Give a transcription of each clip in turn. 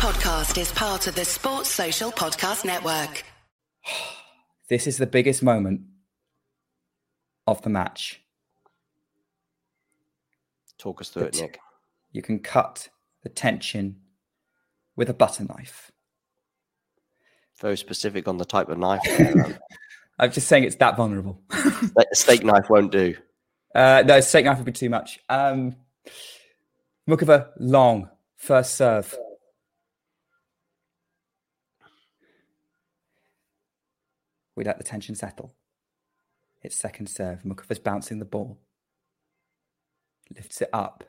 podcast is part of the Sports Social Podcast Network. This is the biggest moment of the match. Talk us through it, t- Nick. You can cut the tension with a butter knife. Very specific on the type of knife. um, I'm just saying it's that vulnerable. a steak knife won't do. Uh, no, steak knife would be too much. Um, Muchova long first serve. We let the tension settle. It's second serve. Muchova's bouncing the ball. Lifts it up.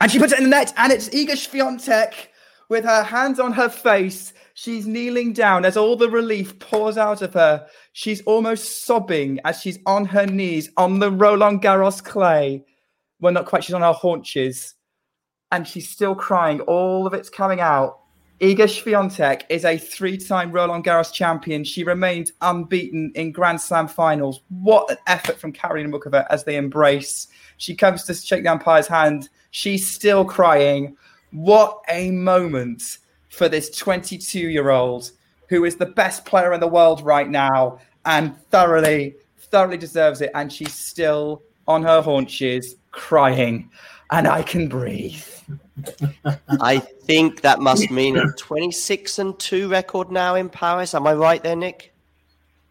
And she puts it in the net, and it's Iga Swiatek with her hands on her face. She's kneeling down as all the relief pours out of her. She's almost sobbing as she's on her knees on the Roland Garros clay. Well, not quite, she's on her haunches. And she's still crying. All of it's coming out. Iga Swiatek is a three-time Roland Garros champion. She remains unbeaten in Grand Slam finals. What an effort from Karolina Muchova as they embrace. She comes to shake the umpire's hand. She's still crying. What a moment for this 22-year-old who is the best player in the world right now and thoroughly, thoroughly deserves it. And she's still on her haunches crying. And I can breathe. I think that must mean a 26 and 2 record now in Paris. Am I right there, Nick?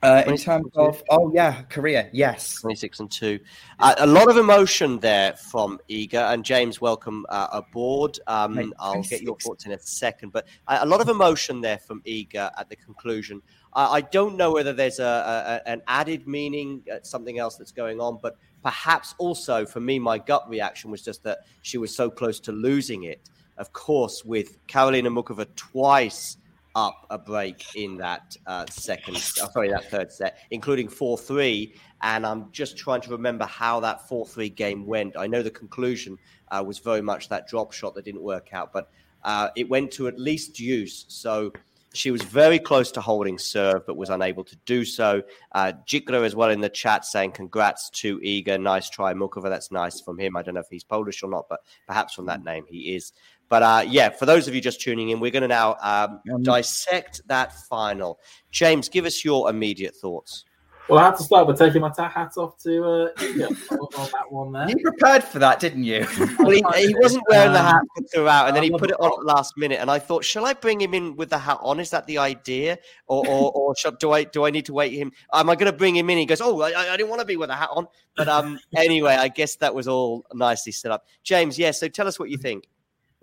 Uh, in terms of, oh yeah, Korea, yes. 26 and 2. Uh, a lot of emotion there from Iga. And James, welcome uh, aboard. Um, I'll get your thoughts in a second. But uh, a lot of emotion there from Iga at the conclusion. I, I don't know whether there's a, a, an added meaning, something else that's going on, but perhaps also for me, my gut reaction was just that she was so close to losing it. Of course, with Karolina Muchova twice up a break in that uh, second, uh, sorry, that third set, including 4 3. And I'm just trying to remember how that 4 3 game went. I know the conclusion uh, was very much that drop shot that didn't work out, but uh, it went to at least deuce. So she was very close to holding serve, but was unable to do so. Uh, Jikra as well in the chat saying, Congrats to Iga. Nice try, Muchova. That's nice from him. I don't know if he's Polish or not, but perhaps from that name he is. But uh, yeah, for those of you just tuning in, we're going to now um, Um, dissect that final. James, give us your immediate thoughts. Well, I had to start by taking my hat off to uh, on, that one there. You prepared for that, didn't you? Well, he, he wasn't wearing the hat throughout, and then he put it on at last minute. And I thought, shall I bring him in with the hat on? Is that the idea, or or, or shall, do I do I need to wait him? Am I going to bring him in? He goes, oh, I, I didn't want to be with a hat on, but um, anyway, I guess that was all nicely set up. James, yeah. So tell us what you think.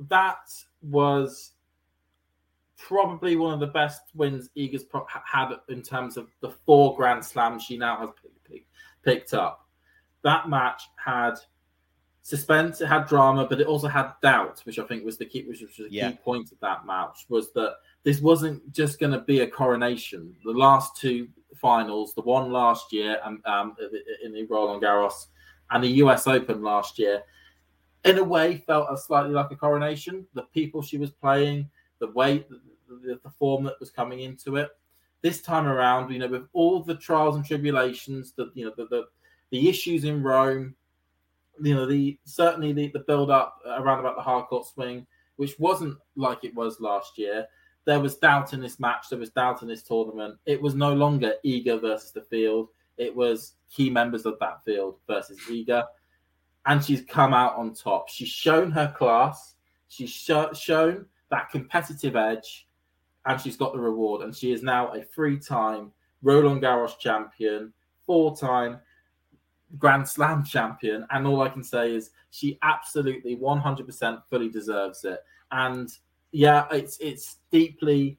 that was probably one of the best wins Iga's pro- had in terms of the four Grand Slams she now has pick, pick, picked up. That match had suspense, it had drama, but it also had doubt, which I think was the key, which was the Yeah. key point of that match, was that this wasn't just going to be a coronation. The last two finals, the one last year and um, in the Roland Garros and the US Open last year, in a way felt a slightly like a coronation. The people she was playing, the way, the, the, form that was coming into it. This time around, you know, with all the trials and tribulations, the you know the the, the issues in Rome, you know, the certainly the, the build up around about the hard court swing, which wasn't like it was last year. There was doubt in this match. There was doubt in this tournament. It was no longer Iga versus the field. It was key members of that field versus Iga and she's come out on top. She's shown her class. She's sho- shown that competitive edge, and she's got the reward. And she is now a three-time Roland Garros champion, four-time Grand Slam champion. And all I can say is she absolutely 100% fully deserves it. And yeah, it's it's deeply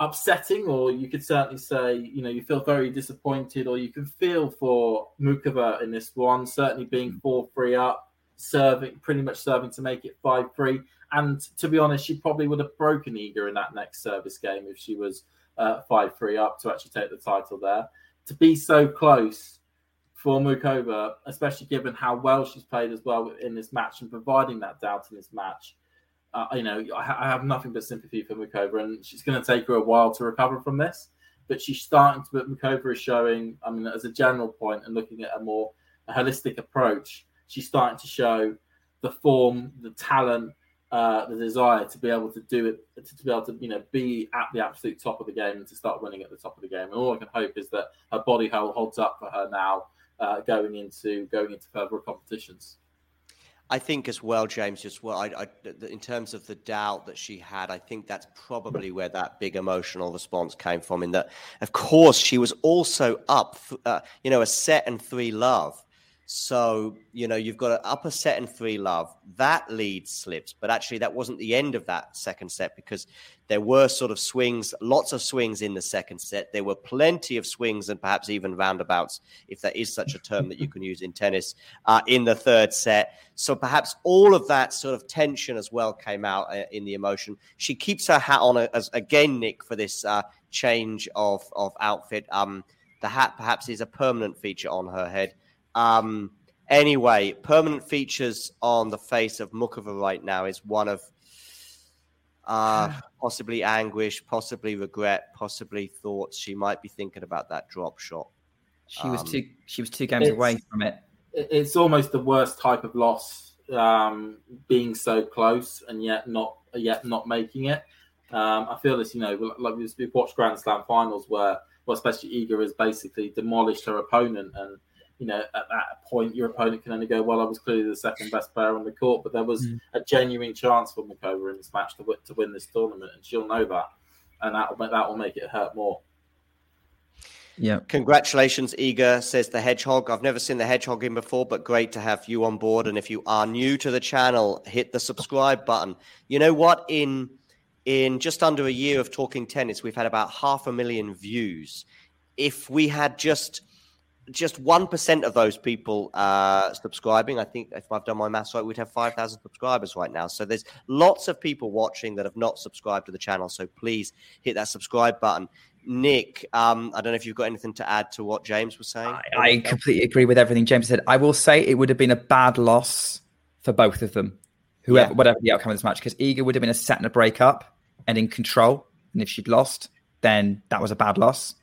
upsetting, or you could certainly say, you know, you feel very disappointed, or you can feel for Muchova in this one, certainly being hmm. 4 3 up, serving, pretty much serving to make it 5 3. And to be honest, she probably would have broken Iga in that next service game if she was uh, 5 3 up to actually take the title there. To be so close for Muchova, especially given how well she's played as well in this match and providing that doubt in this match uh, you know, I, I have nothing but sympathy for Muchova, and she's going to take her a while to recover from this. But she's starting to. But Muchova is showing. I mean, as a general point, and looking at a more holistic approach, she's starting to show the form, the talent, uh, the desire to be able to do it, to, to, be able to you know be at the absolute top of the game and to start winning at the top of the game. And all I can hope is that her body holds up for her now uh, going into going into further competitions. I think as well, James, just well, I, I, in terms of the doubt that she had, I think that's probably where that big emotional response came from. In that, of course, she was also up, uh, you know, a set and three love so, you know, you've got an upper set and three love. That lead slips, but actually, that wasn't the end of that second set because there were sort of swings, lots of swings in the second set. There were plenty of swings and perhaps even roundabouts, if there is such a term that you can use in tennis, uh, in the third set. So perhaps all of that sort of tension as well came out uh, in the emotion. She keeps her hat on uh, as again, Nick, for this uh, change of, of outfit. Um, the hat perhaps is a permanent feature on her head. Um, anyway, permanent features on the face of Muchova right now is one of uh, possibly anguish, possibly regret, possibly thoughts. She might be thinking about that drop shot. She was um, two. She was two games away from it. It's almost the worst type of loss, um, being so close and yet not yet not making it. Um, I feel this, you know, like we've watched Grand Slam finals where, well, especially Iga has basically demolished her opponent and you know, at that point, your opponent can only go, well, I was clearly the second best player on the court, but there was mm. a genuine chance for Muchova in this match to, win, to win this tournament, and she'll know that, and that will that will make it hurt more. Yeah. Congratulations, Iga, says the Hedgehog. I've never seen the Hedgehog in before, but great to have you on board. And if you are new to the channel, hit the subscribe button. You know what? In in just under a year of talking tennis, we've had about half a million views. If we had just just one percent of those people uh, subscribing. I think if I've done my maths right, we'd have five thousand subscribers right now. So there's lots of people watching that have not subscribed to the channel. So please hit that subscribe button. Nick, um, I don't know if you've got anything to add to what James was saying. I, I completely agree with everything James said. I will say it would have been a bad loss for both of them, whoever, yeah. whatever the outcome of this match, because Iga would have been a set and a breakup and in control. And if she'd lost, then that was a bad loss.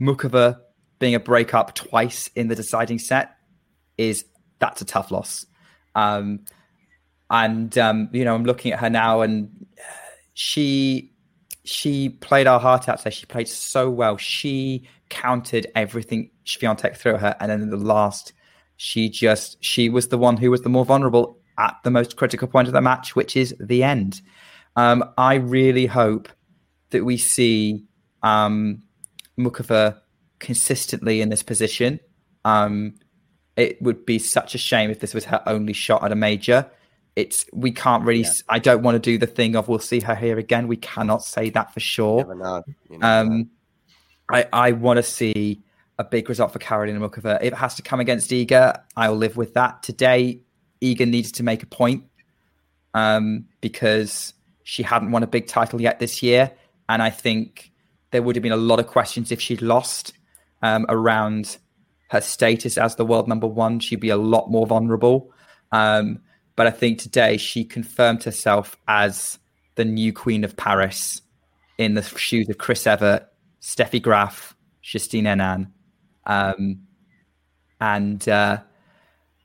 Muchova being a breakup twice in the deciding set is that's a tough loss. Um, and um, you know, I'm looking at her now, and she she played our heart out today. She played so well. She countered everything Swiatek threw at her, and then in the last, she just she was the one who was the more vulnerable at the most critical point of the match, which is the end. Um, I really hope that we see um, Muchova consistently in this position. Um, it would be such a shame if this was her only shot at a major. It's we can't really. Yeah. I don't want to do the thing of we'll see her here again. We cannot say that for sure. Know. Um. I I want to see a big result for Karolina Muchova. If it has to come against Iga, I'll live with that. Today, Iga needs to make a point um, because she hadn't won a big title yet this year, and I think there would have been a lot of questions if she'd lost um, around her status as the world number one. She'd be a lot more vulnerable. Um, but I think today she confirmed herself as the new queen of Paris in the shoes of Chris Evert, Steffi Graf, Justine Henin. Um, and uh,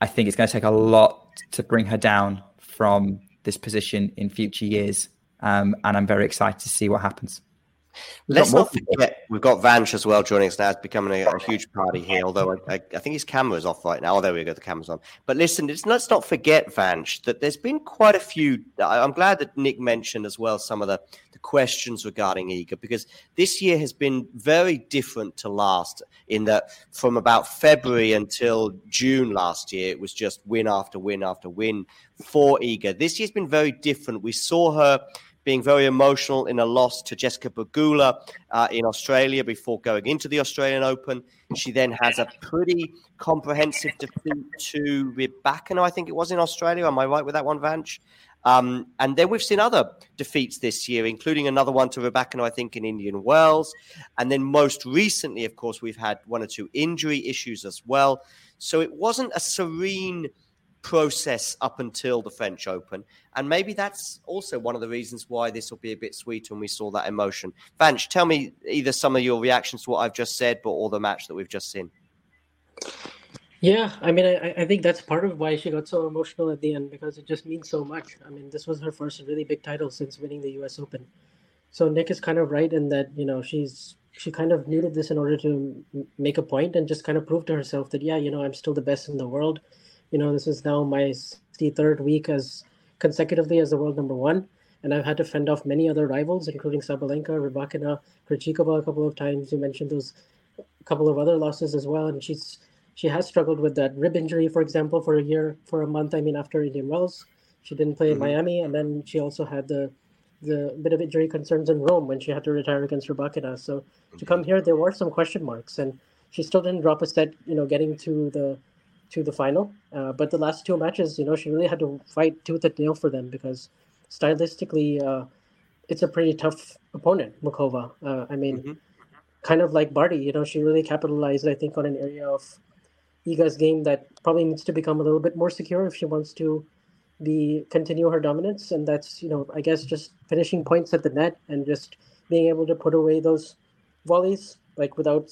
I think it's going to take a lot to bring her down from this position in future years. Um, and I'm very excited to see what happens. Let's not forget we've got Vanch as well joining us now. It's becoming a, a huge party here. Although I, I, I, think his camera's off right now. Oh, there we go. The camera's on. But listen, let's not forget Vanch that there's been quite a few. I'm glad that Nick mentioned as well some of the, the questions regarding Iga because this year has been very different to last. In that from about February until June last year, it was just win after win after win for Iga. This year's been very different. We saw her being very emotional in a loss to Jessica Pegula uh, in Australia before going into the Australian Open. She then has a pretty comprehensive defeat to Rybakina, I think it was in Australia. Am I right with that one, Vanch? Um, and then we've seen other defeats this year, including another one to Rybakina, I think, in Indian Wells. And then most recently, of course, we've had one or two injury issues as well. So it wasn't a serene – process up until the French Open. And maybe that's also one of the reasons why this will be a bit sweeter and we saw that emotion. Vanch, tell me either some of your reactions to what I've just said, but or the match that we've just seen. Yeah, I mean, I, I think that's part of why she got so emotional at the end because it just means so much. I mean, this was her first really big title since winning the U.S. Open. So Nick is kind of right in that you know she's she kind of needed this in order to make a point and just kind of prove to herself that yeah, you know, I'm still the best in the world. You know, this is now my 63rd week as consecutively as the world number one, and I've had to fend off many other rivals, including Sabalenka, Rybakina, Krejcikova a couple of times. You mentioned those couple of other losses as well, and she's she has struggled with that rib injury, for example, for a year, for a month. I mean, after Indian Wells, she didn't play mm-hmm. in Miami, and then she also had the the bit of injury concerns in Rome when she had to retire against Rybakina. So mm-hmm. to come here, there were some question marks, and she still didn't drop a set. You know, getting to the to the final, uh, but the last two matches, you know, she really had to fight tooth and nail for them because stylistically, uh, it's a pretty tough opponent, Muchova. Uh, I mean. Mm-hmm. Kind of like Barty, you know, she really capitalized, I think, on an area of Iga's game that probably needs to become a little bit more secure if she wants to be continue her dominance. And that's, you know, I guess just finishing points at the net and just being able to put away those volleys, like without,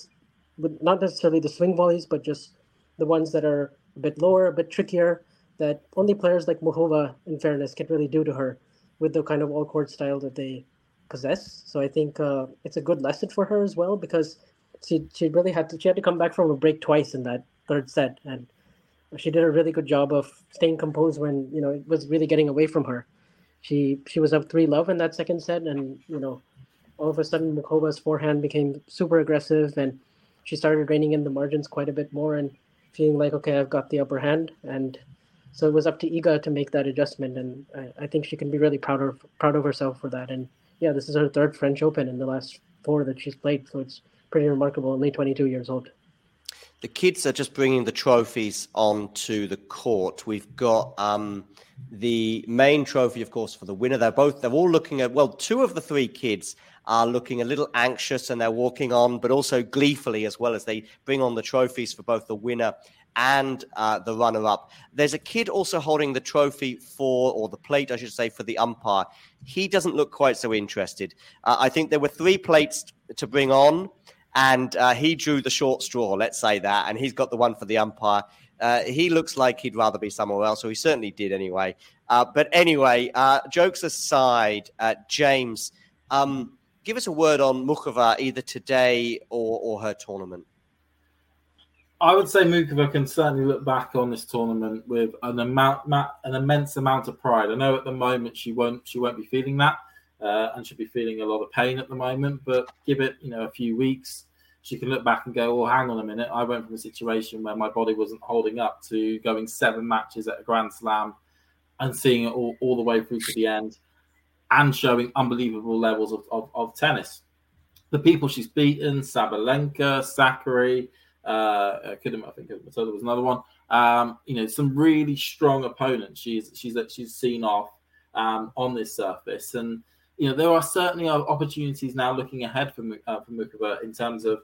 with not necessarily the swing volleys, but just the ones that are a bit lower, a bit trickier, that only players like Muchova, in fairness, can really do to her with the kind of all court style that they possess. So I think uh, it's a good lesson for her as well because she she really had to she had to come back from a break twice in that third set, and she did a really good job of staying composed when you know it was really getting away from her. She she was up three love in that second set, and you know all of a sudden Muchova's forehand became super aggressive, and she started reining in the margins quite a bit more, and feeling like okay, I've got the upper hand, and so it was up to Iga to make that adjustment, and I, I think she can be really proud of proud of herself for that. And yeah, this is her third French Open in the last four that she's played, so it's pretty remarkable. Only 22 years old the kids are just bringing the trophies onto the court. We've got um, the main trophy, of course, for the winner. They're both, they're all looking at, well, two of the three kids are looking a little anxious and they're walking on, but also gleefully as well as they bring on the trophies for both the winner and uh, the runner up. There's a kid also holding the trophy for, or the plate, I should say, for the umpire. He doesn't look quite so interested. Uh, I think there were three plates to bring on and uh, he drew the short straw, let's say that, and he's got the one for the umpire. Uh, he looks like he'd rather be somewhere else, so he certainly did anyway. Uh, but anyway, uh, jokes aside, uh, James, um, give us a word on Muchova either today or, or her tournament. I would say Muchova can certainly look back on this tournament with an amount, an immense amount of pride. I know at the moment she won't, she won't be feeling that uh, and she'll be feeling a lot of pain at the moment. But give it, you know, a few weeks, she can look back and go, "Well, hang on a minute. I went from a situation where my body wasn't holding up to going seven matches at a Grand Slam and seeing it all, all the way through to the end, and showing unbelievable levels of, of, of tennis. The people she's beaten: Sabalenka, Sakkari." Uh, I couldn't. I think so there was another one. Um, you know, some really strong opponents. She's she's she's seen off um, on this surface, and you know, there are certainly opportunities now looking ahead for uh, for Muchova in terms of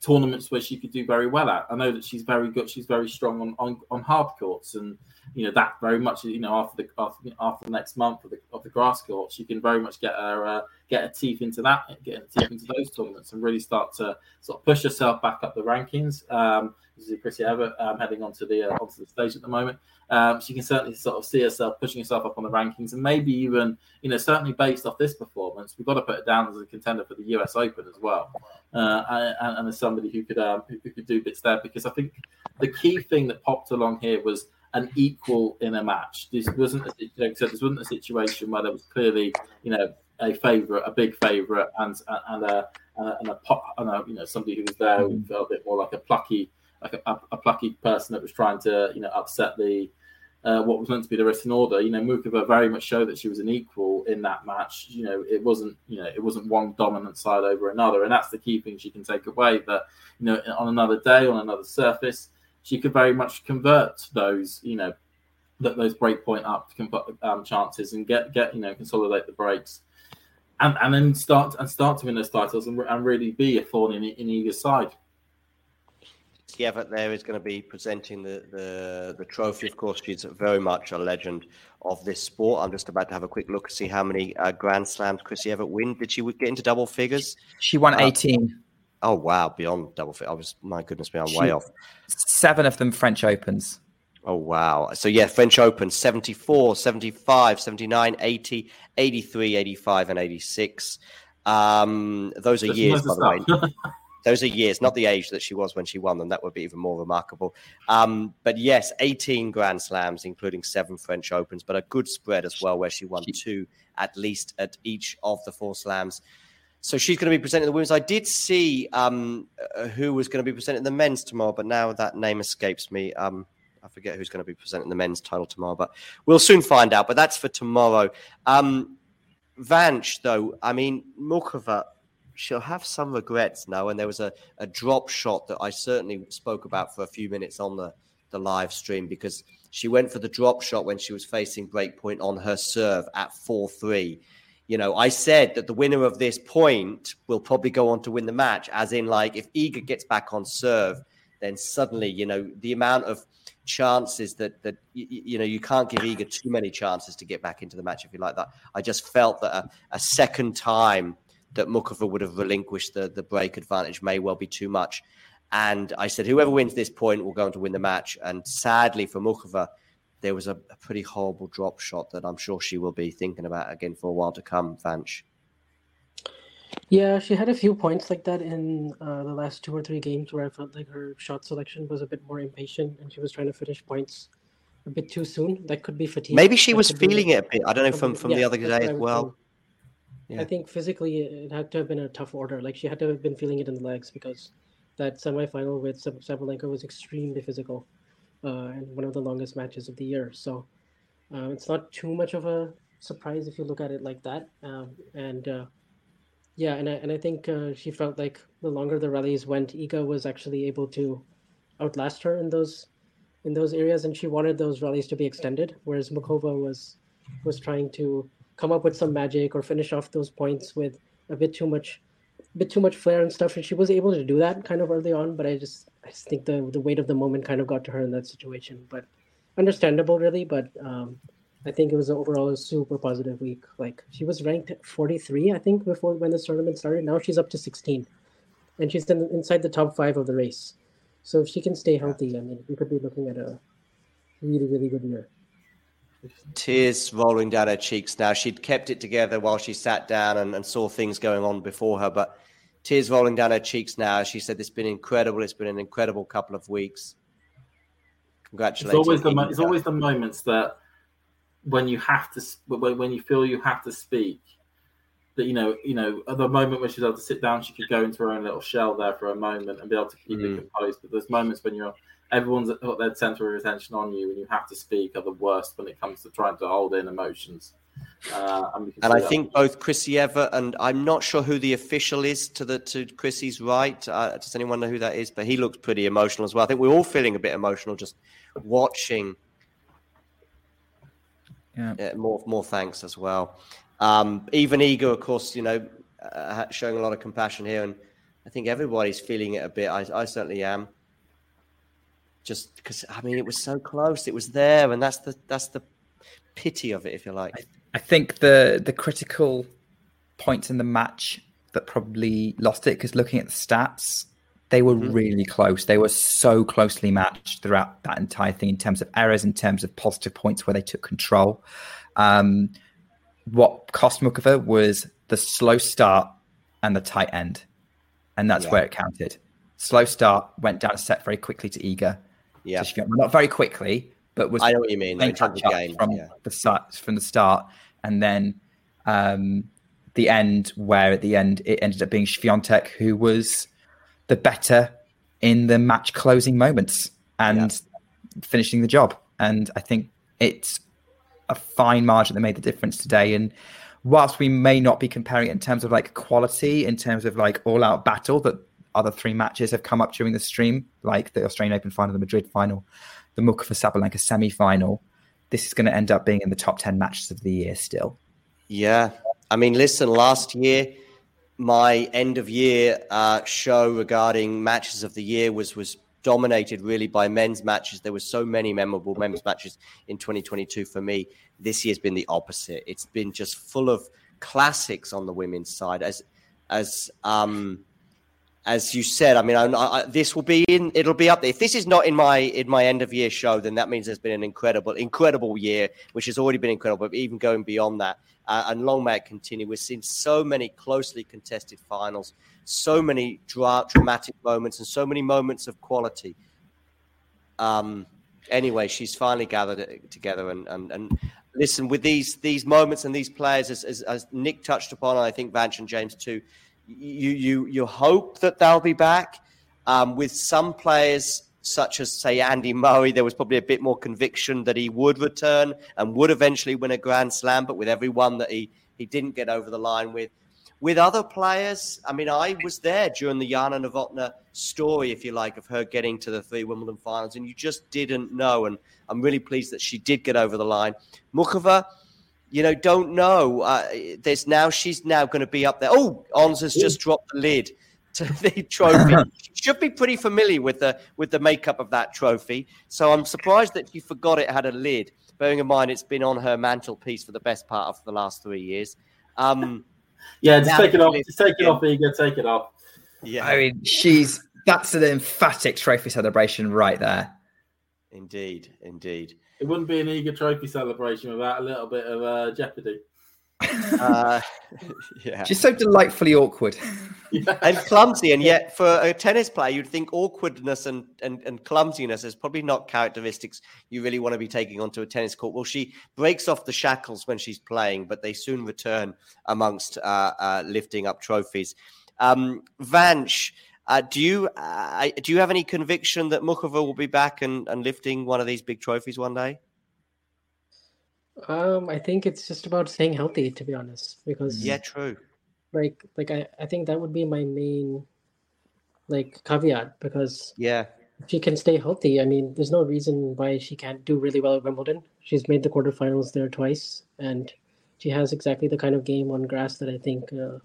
tournaments where she could do very well at. I know that she's very good. She's very strong on, on, on hard courts, and you know that very much. You know, after the after, after the next month of the of the grass court, she can very much get her uh, get her teeth into that, get her teeth into those tournaments, and really start to sort of push herself back up the rankings. Um, this is Chrissy Evert um, heading onto the uh, onto the stage at the moment. Um, she can certainly sort of see herself pushing herself up on the rankings, and maybe even, you know, certainly based off this performance, we've got to put her down as a contender for the US Open as well, uh, and, and, as somebody who could um, who, could do bits there. Because I think the key thing that popped along here was an equal in a match. This wasn't, a, like this wasn't a situation where there was clearly, you know, a favourite, a big favourite, and and a and a, pop, and a, you know, somebody who was there who felt a bit more like a plucky, like a, a plucky person that was trying to, you know, upset the uh, what was meant to be the written order. You know, Muchova very much showed that she was an equal in that match. You know, it wasn't you know it wasn't one dominant side over another, and that's the key thing she can take away. That you know, on another day, on another surface, she could very much convert those you know that those break point up um, chances and get get you know consolidate the breaks. And, and then start and start to win those titles and, and really be a thorn in, in either side. Evert there is going to be presenting the, the, the trophy. Of course, she's very much a legend of this sport. I'm just about to have a quick look to see how many uh, Grand Slams Chrissy Evert win. Did she get into double figures? She won uh, 18. Oh wow, beyond double figures. I was my goodness me, I'm way off. Seven of them French Opens. Oh wow. So yeah, French Open 74, 75, 79, 80, 83, 85 and 86. Um those are Just years by the way. Those are years, not the age that she was when she won them. That would be even more remarkable. Um, but yes, 18 Grand Slams, including seven French Opens, but a good spread as well, where she won two at least at each of the four slams. So she's going to be presenting the women's. I did see um, uh, who was going to be presenting the men's tomorrow, but now that name escapes me. Um, I forget who's going to be presenting the men's title tomorrow, but we'll soon find out. But that's for tomorrow. Um, Vanch, though, I mean, Muchova, she'll have some regrets now. And there was a, a drop shot that I certainly spoke about for a few minutes on the, the live stream because she went for the drop shot when she was facing breakpoint on her serve at 4 3. You know, I said that the winner of this point will probably go on to win the match, as in, like, if Iga gets back on serve, then suddenly, you know, the amount of chances that that you, you know you can't give Iga too many chances to get back into the match if you like that. I just felt that a, a second time that Muchova would have relinquished the the break advantage may well be too much. And I said whoever wins this point will go on to win the match. And sadly for Muchova, there was a, a pretty horrible drop shot that I'm sure she will be thinking about again for a while to come. Vanch. Yeah, she had a few points like that in uh, the last two or three games where I felt like her shot selection was a bit more impatient and she was trying to finish points a bit too soon. That could be fatigue. Maybe she That was could be- feeling it a bit. I don't know from from the other day as well. Yeah. I think physically it had to have been a tough order. Like she had to have been feeling it in the legs because that semifinal with Sab- Sabalenka was extremely physical uh, and one of the longest matches of the year. So uh, it's not too much of a surprise if you look at it like that. Um, and uh, yeah, and I, and I think uh, she felt like the longer the rallies went, Iga was actually able to outlast her in those in those areas, and she wanted those rallies to be extended, whereas Muchova was was trying to come up with some magic or finish off those points with a bit too much bit too much flair and stuff. And she was able to do that kind of early on but i just i just think the the weight of the moment kind of got to her in that situation. But understandable really. But um i think it was overall a super positive week. Like she was ranked 43 i think before when this tournament started. Now she's up to 16 and she's in, inside the top five of the race. So if she can stay healthy i mean we could be looking at a really really good year tears rolling down her cheeks now. She'd kept it together while she sat down and, and saw things going on before her, but tears rolling down her cheeks now. She said, It's been incredible. It's been an incredible couple of weeks. It's Congratulations. always the mo- it's always the moments that when you have to when, when you feel you have to speak that you know you know at the moment when she's able to sit down she could go into her own little shell there for a moment and be able to keep Mm. it composed but there's moments when you're everyone's got their center of attention on you and you have to speak are the worst when it comes to trying to hold in emotions uh, and, And I that. think both Chrissy Evert and I'm not sure who the official is to the to Chrissy's right. Uh, does anyone know who that is? But he looks pretty emotional as well. I think we're all feeling a bit emotional just watching Yeah. Yeah, more more thanks as well. Um, even Iga, of course, you know, uh, showing a lot of compassion here, and I think everybody's feeling it a bit. I, I certainly am. Just because I mean, it was so close, it was there, and that's the that's the pity of it, if you like. I think the the critical points in the match that probably lost it because looking at the stats, they were Mhm. really close. They were so closely matched throughout that entire thing in terms of errors, in terms of positive points where they took control. Um, what cost Muchova was the slow start and the tight end, and that's Yeah. where it counted. Slow start went down a set very quickly to Iga. Yeah, So she got- not very quickly, but was I know what you mean. though, playing In terms catch of up game, from yeah. the start from the start, and then um, the end where at the end it ended up being Swiatek who was the better in the match closing moments and finishing the job. And I think it's a fine margin that made the difference today. And whilst we may not be comparing it in terms of like quality, in terms of like all out battle that other three matches have come up during the stream, like the Australian Open final, the Madrid final, the Muchova Sabalenka semi final, this is going to end up being in the top 10 matches of the year still. Yeah. I mean, listen, last year, my end of year uh, show regarding matches of the year was was dominated really by men's matches. There were so many memorable men's matches in 2022 for me. This year's been the opposite. It's been just full of classics on the women's side as as um as you said, I mean, I, I, this will be in. It'll be up there. If this is not in my in my end of year show, then that means there's been an incredible, incredible year, which has already been incredible. But even going beyond that, uh, and long may it continue. We've seen so many closely contested finals, so many dra- dramatic moments, and so many moments of quality. Um. Anyway, she's finally gathered it together, and and and listen with these these moments and these players, as as, as Nick touched upon, and I think Vanch and James too you you you hope that they'll be back. Um, with some players, such as say Andy Murray, there was probably a bit more conviction that he would return and would eventually win a Grand Slam. But with everyone that he he didn't get over the line with, with other players, I mean, I was there during the Jana Novotná story, if you like, of her getting to the three Wimbledon finals, and you just didn't know. And I'm really pleased that she did get over the line. Muchova you know, don't know. Uh, there's now she's now going to be up there. Oh, Ons has just dropped the lid to the trophy. she Should be pretty familiar with the with the makeup of that trophy. So I'm surprised that she forgot it had a lid. Bearing in mind it's been on her mantelpiece for the best part of the last three years. Um, yeah, just take it off. Just take it off, Iga. Take it off. Yeah, I mean, she's that's an emphatic trophy celebration right there. Indeed, indeed. It wouldn't be an Iga trophy celebration without a little bit of uh, jeopardy. Uh, yeah. She's so delightfully awkward. Yeah. And clumsy, and yet for a tennis player, you'd think awkwardness and, and, and clumsiness is probably not characteristics you really want to be taking onto a tennis court. Well, she breaks off the shackles when she's playing, but they soon return amongst uh, uh, lifting up trophies. Um, Vanch, uh, do you uh, do you have any conviction that Muchova will be back and, and lifting one of these big trophies one day? Um, I think it's just about staying healthy, to be honest. Because yeah, true. Like, like I, I think that would be my main, like caveat because yeah, she can stay healthy. I mean, there's no reason why she can't do really well at Wimbledon. She's made the quarterfinals there twice, and she has exactly the kind of game on grass that I think uh,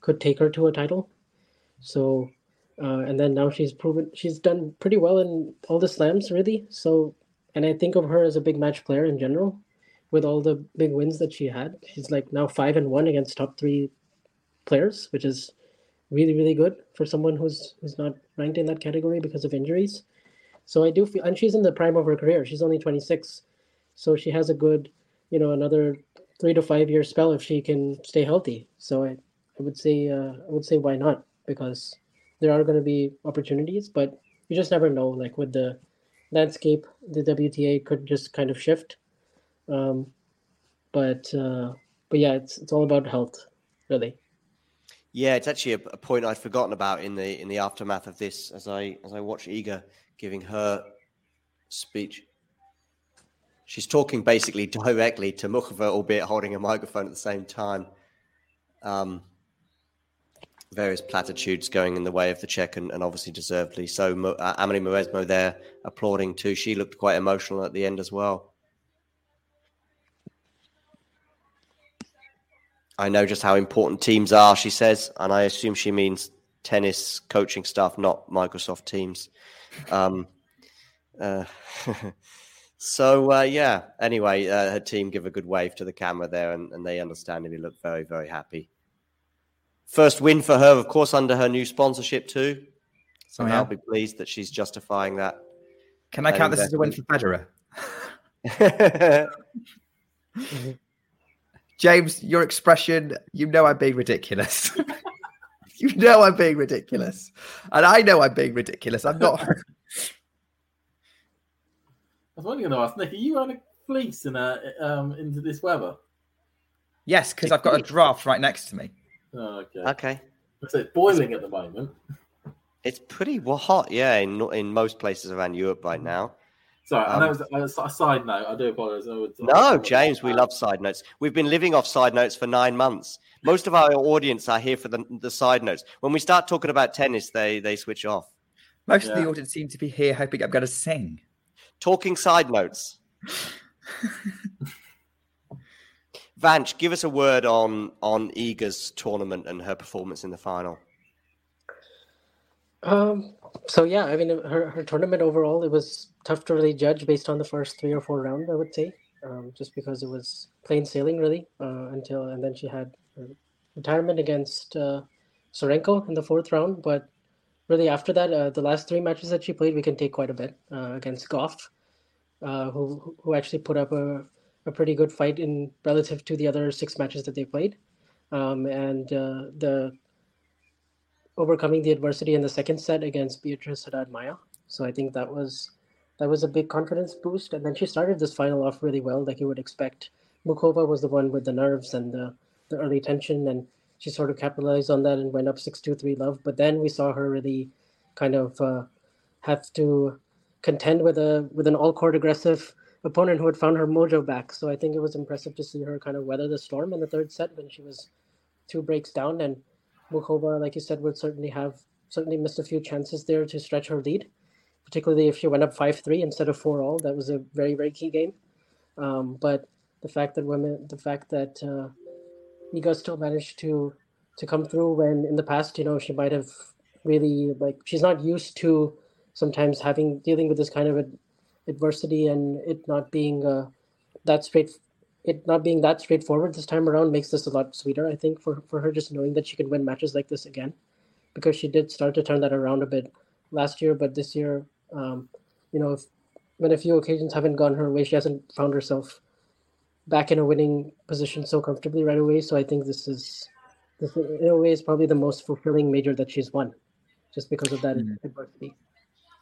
could take her to a title. So uh, and then now she's proven she's done pretty well in all the slams really. So and i think of her as a big match player in general with all the big wins that she had. She's like now five and one against top three players which is really really good for someone who's who's not ranked in that category because of injuries. So i do feel and she's in the prime of her career. She's only 26 so she has a good you know another three to five year spell if she can stay healthy. So i, I would say uh, i would say why not? Because there are going to be opportunities, but you just never know. Like with the landscape, the WTA could just kind of shift. Um, but uh, but yeah, it's it's all about health, really. Yeah, it's actually a, a, point I'd forgotten about in the in the aftermath of this as I as I watch Iga giving her speech. She's talking basically directly to Muchova, albeit holding a microphone at the same time. Um, various platitudes going in the way of the Czech, and, and obviously deservedly so. Uh, Amelie Mauresmo there applauding too. She looked quite emotional at the end as well. I know just how important teams are, she says, and I assume she means tennis coaching staff, not Microsoft Teams. Um, uh, so uh, yeah. Anyway, uh, her team give a good wave to the camera there, and, and they understandably look very, very happy. First win for her, of course, under her new sponsorship too. So oh, yeah. I'll be pleased that she's justifying that. Can I count this as a win for Federer? James, your expression, you know I'm being ridiculous. you know I'm being ridiculous. And I know I'm being ridiculous. I'm not. I was only going to ask Nick, are you on a fleece in a, um, into this weather? Yes, because I've got a draft right next to me. Oh, okay. Okay. So it's boiling at the moment. It's pretty hot, yeah, in in most places around Europe right now. Sorry, um, I know it's a side note. I do apologize. No, James, we love side notes. We've been living off side notes for nine months. Most of our audience are here for the, the side notes. When we start talking about tennis, they they switch off. Most yeah. of the audience seem to be here hoping I'm going to sing. Talking side notes. Vanch, give us a word on on Iga's tournament and her performance in the final. Um. So yeah, I mean, her her tournament overall, it was tough to really judge based on the first three or four rounds. I would say, um, just because it was plain sailing really uh, until and then she had retirement against uh, Tsurenko in the fourth round. But really after that, uh, the last three matches that she played, we can take quite a bit uh, against Gauff, uh, who who actually put up a, a pretty good fight in relative to the other six matches that they played, um, and uh, the overcoming the adversity in the second set against Beatrice Haddad Maia. So I think that was that was a big confidence boost. And then she started this final off really well, like you would expect. Muchova was the one with the nerves and the, the early tension, and she sort of capitalized on that and went up 6 2 3 love. But then we saw her really kind of uh, have to contend with a with an all court aggressive opponent who had found her mojo back. So I think it was impressive to see her kind of weather the storm in the third set when she was two breaks down. And Muchova, like you said, would certainly have certainly missed a few chances there to stretch her lead particularly if she went up 5-3 instead of 4 all. That was a very, very key game. Um, but the fact that women, the fact that uh, still managed to to come through when in the past, you know, she might have really like she's not used to sometimes having dealing with this kind of ad- adversity and it not being uh, that straight it not being that straightforward this time around makes this a lot sweeter i think for, for her just knowing that she can win matches like this again because she did start to turn that around a bit last year but this year um, you know, if, when a few occasions haven't gone her way, she hasn't found herself back in a winning position so comfortably right away. So I think this is, this in a way, is probably the most fulfilling major that she's won, just because of that mm. adversity.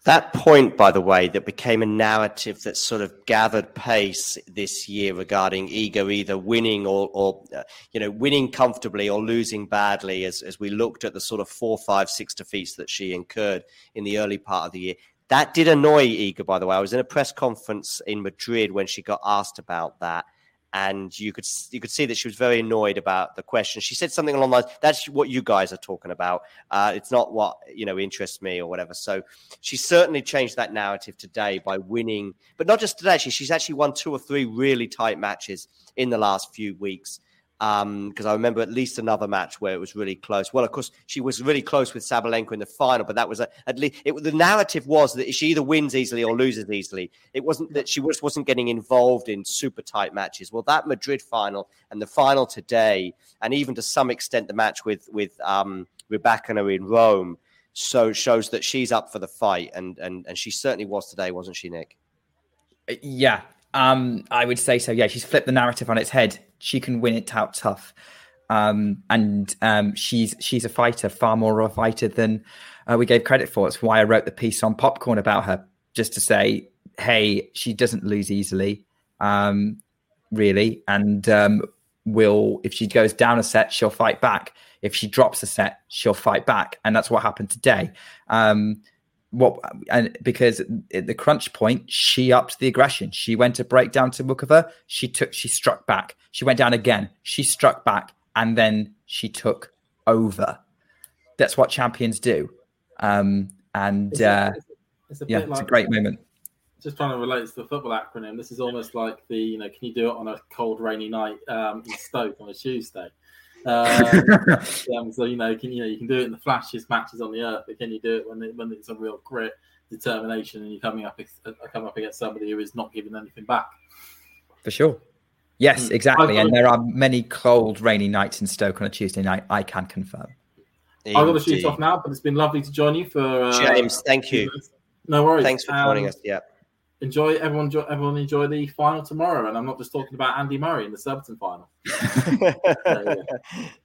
That point, by the way, that became a narrative that sort of gathered pace this year regarding Iga either winning or, or uh, you know, winning comfortably or losing badly as, as we looked at the sort of four, five, six defeats that she incurred in the early part of the year. That did annoy Iga, by the way. I was in a press conference in Madrid when she got asked about that, and you could you could see that she was very annoyed about the question. She said something along the lines, "That's what you guys are talking about. Uh, it's not what you know interests me or whatever." So she certainly changed that narrative today by winning, but not just today. She, she's actually won two or three really tight matches in the last few weeks because um, I remember at least another match where it was really close. Well, of course, she was really close with Sabalenka in the final, but that was a, at least it, the narrative was that she either wins easily or loses easily. It wasn't that she just wasn't getting involved in super tight matches. Well, that Madrid final and the final today, and even to some extent the match with with um, Rybakina in Rome, so shows that she's up for the fight, and and and she certainly was today, wasn't she, Nick? Yeah, um, I would say so. Yeah, she's flipped the narrative on its head. She can win it out tough, um, and um, she's she's a fighter, far more of a fighter than uh, we gave credit for. It's why I wrote the piece on Popcorn about her, just to say, hey, she doesn't lose easily, um, really, and um, will if she goes down a set, she'll fight back. If she drops a set, she'll fight back, and that's what happened today. What and because at the crunch point she upped the aggression. She went to break down to Muchova she took she struck back. She went down again. She struck back and then she took over. That's what champions do. Um and it's uh it's a yeah like, it's a great moment. Just trying to relate to the football acronym. This is almost like the you know can you do it on a cold rainy night? Um in stoke on a tuesday um, so you know, can you know you can do it in the flashiest matches on the earth, but can you do it when it, when it's a real grit, determination, and you're coming up uh, come up against somebody who is not giving anything back? For sure. Yes, hmm. exactly. And there are many cold, rainy nights in Stoke on a Tuesday night. I can confirm. Indeed. I've got to shoot off now, but it's been lovely to join you for uh, James. Thank you. No worries. Thanks for joining um, us. Yeah enjoy everyone enjoy, everyone enjoy the final tomorrow. And i'm not just talking about andy murray in the Surbiton final.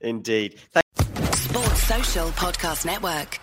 Indeed. Thank- sports social podcast network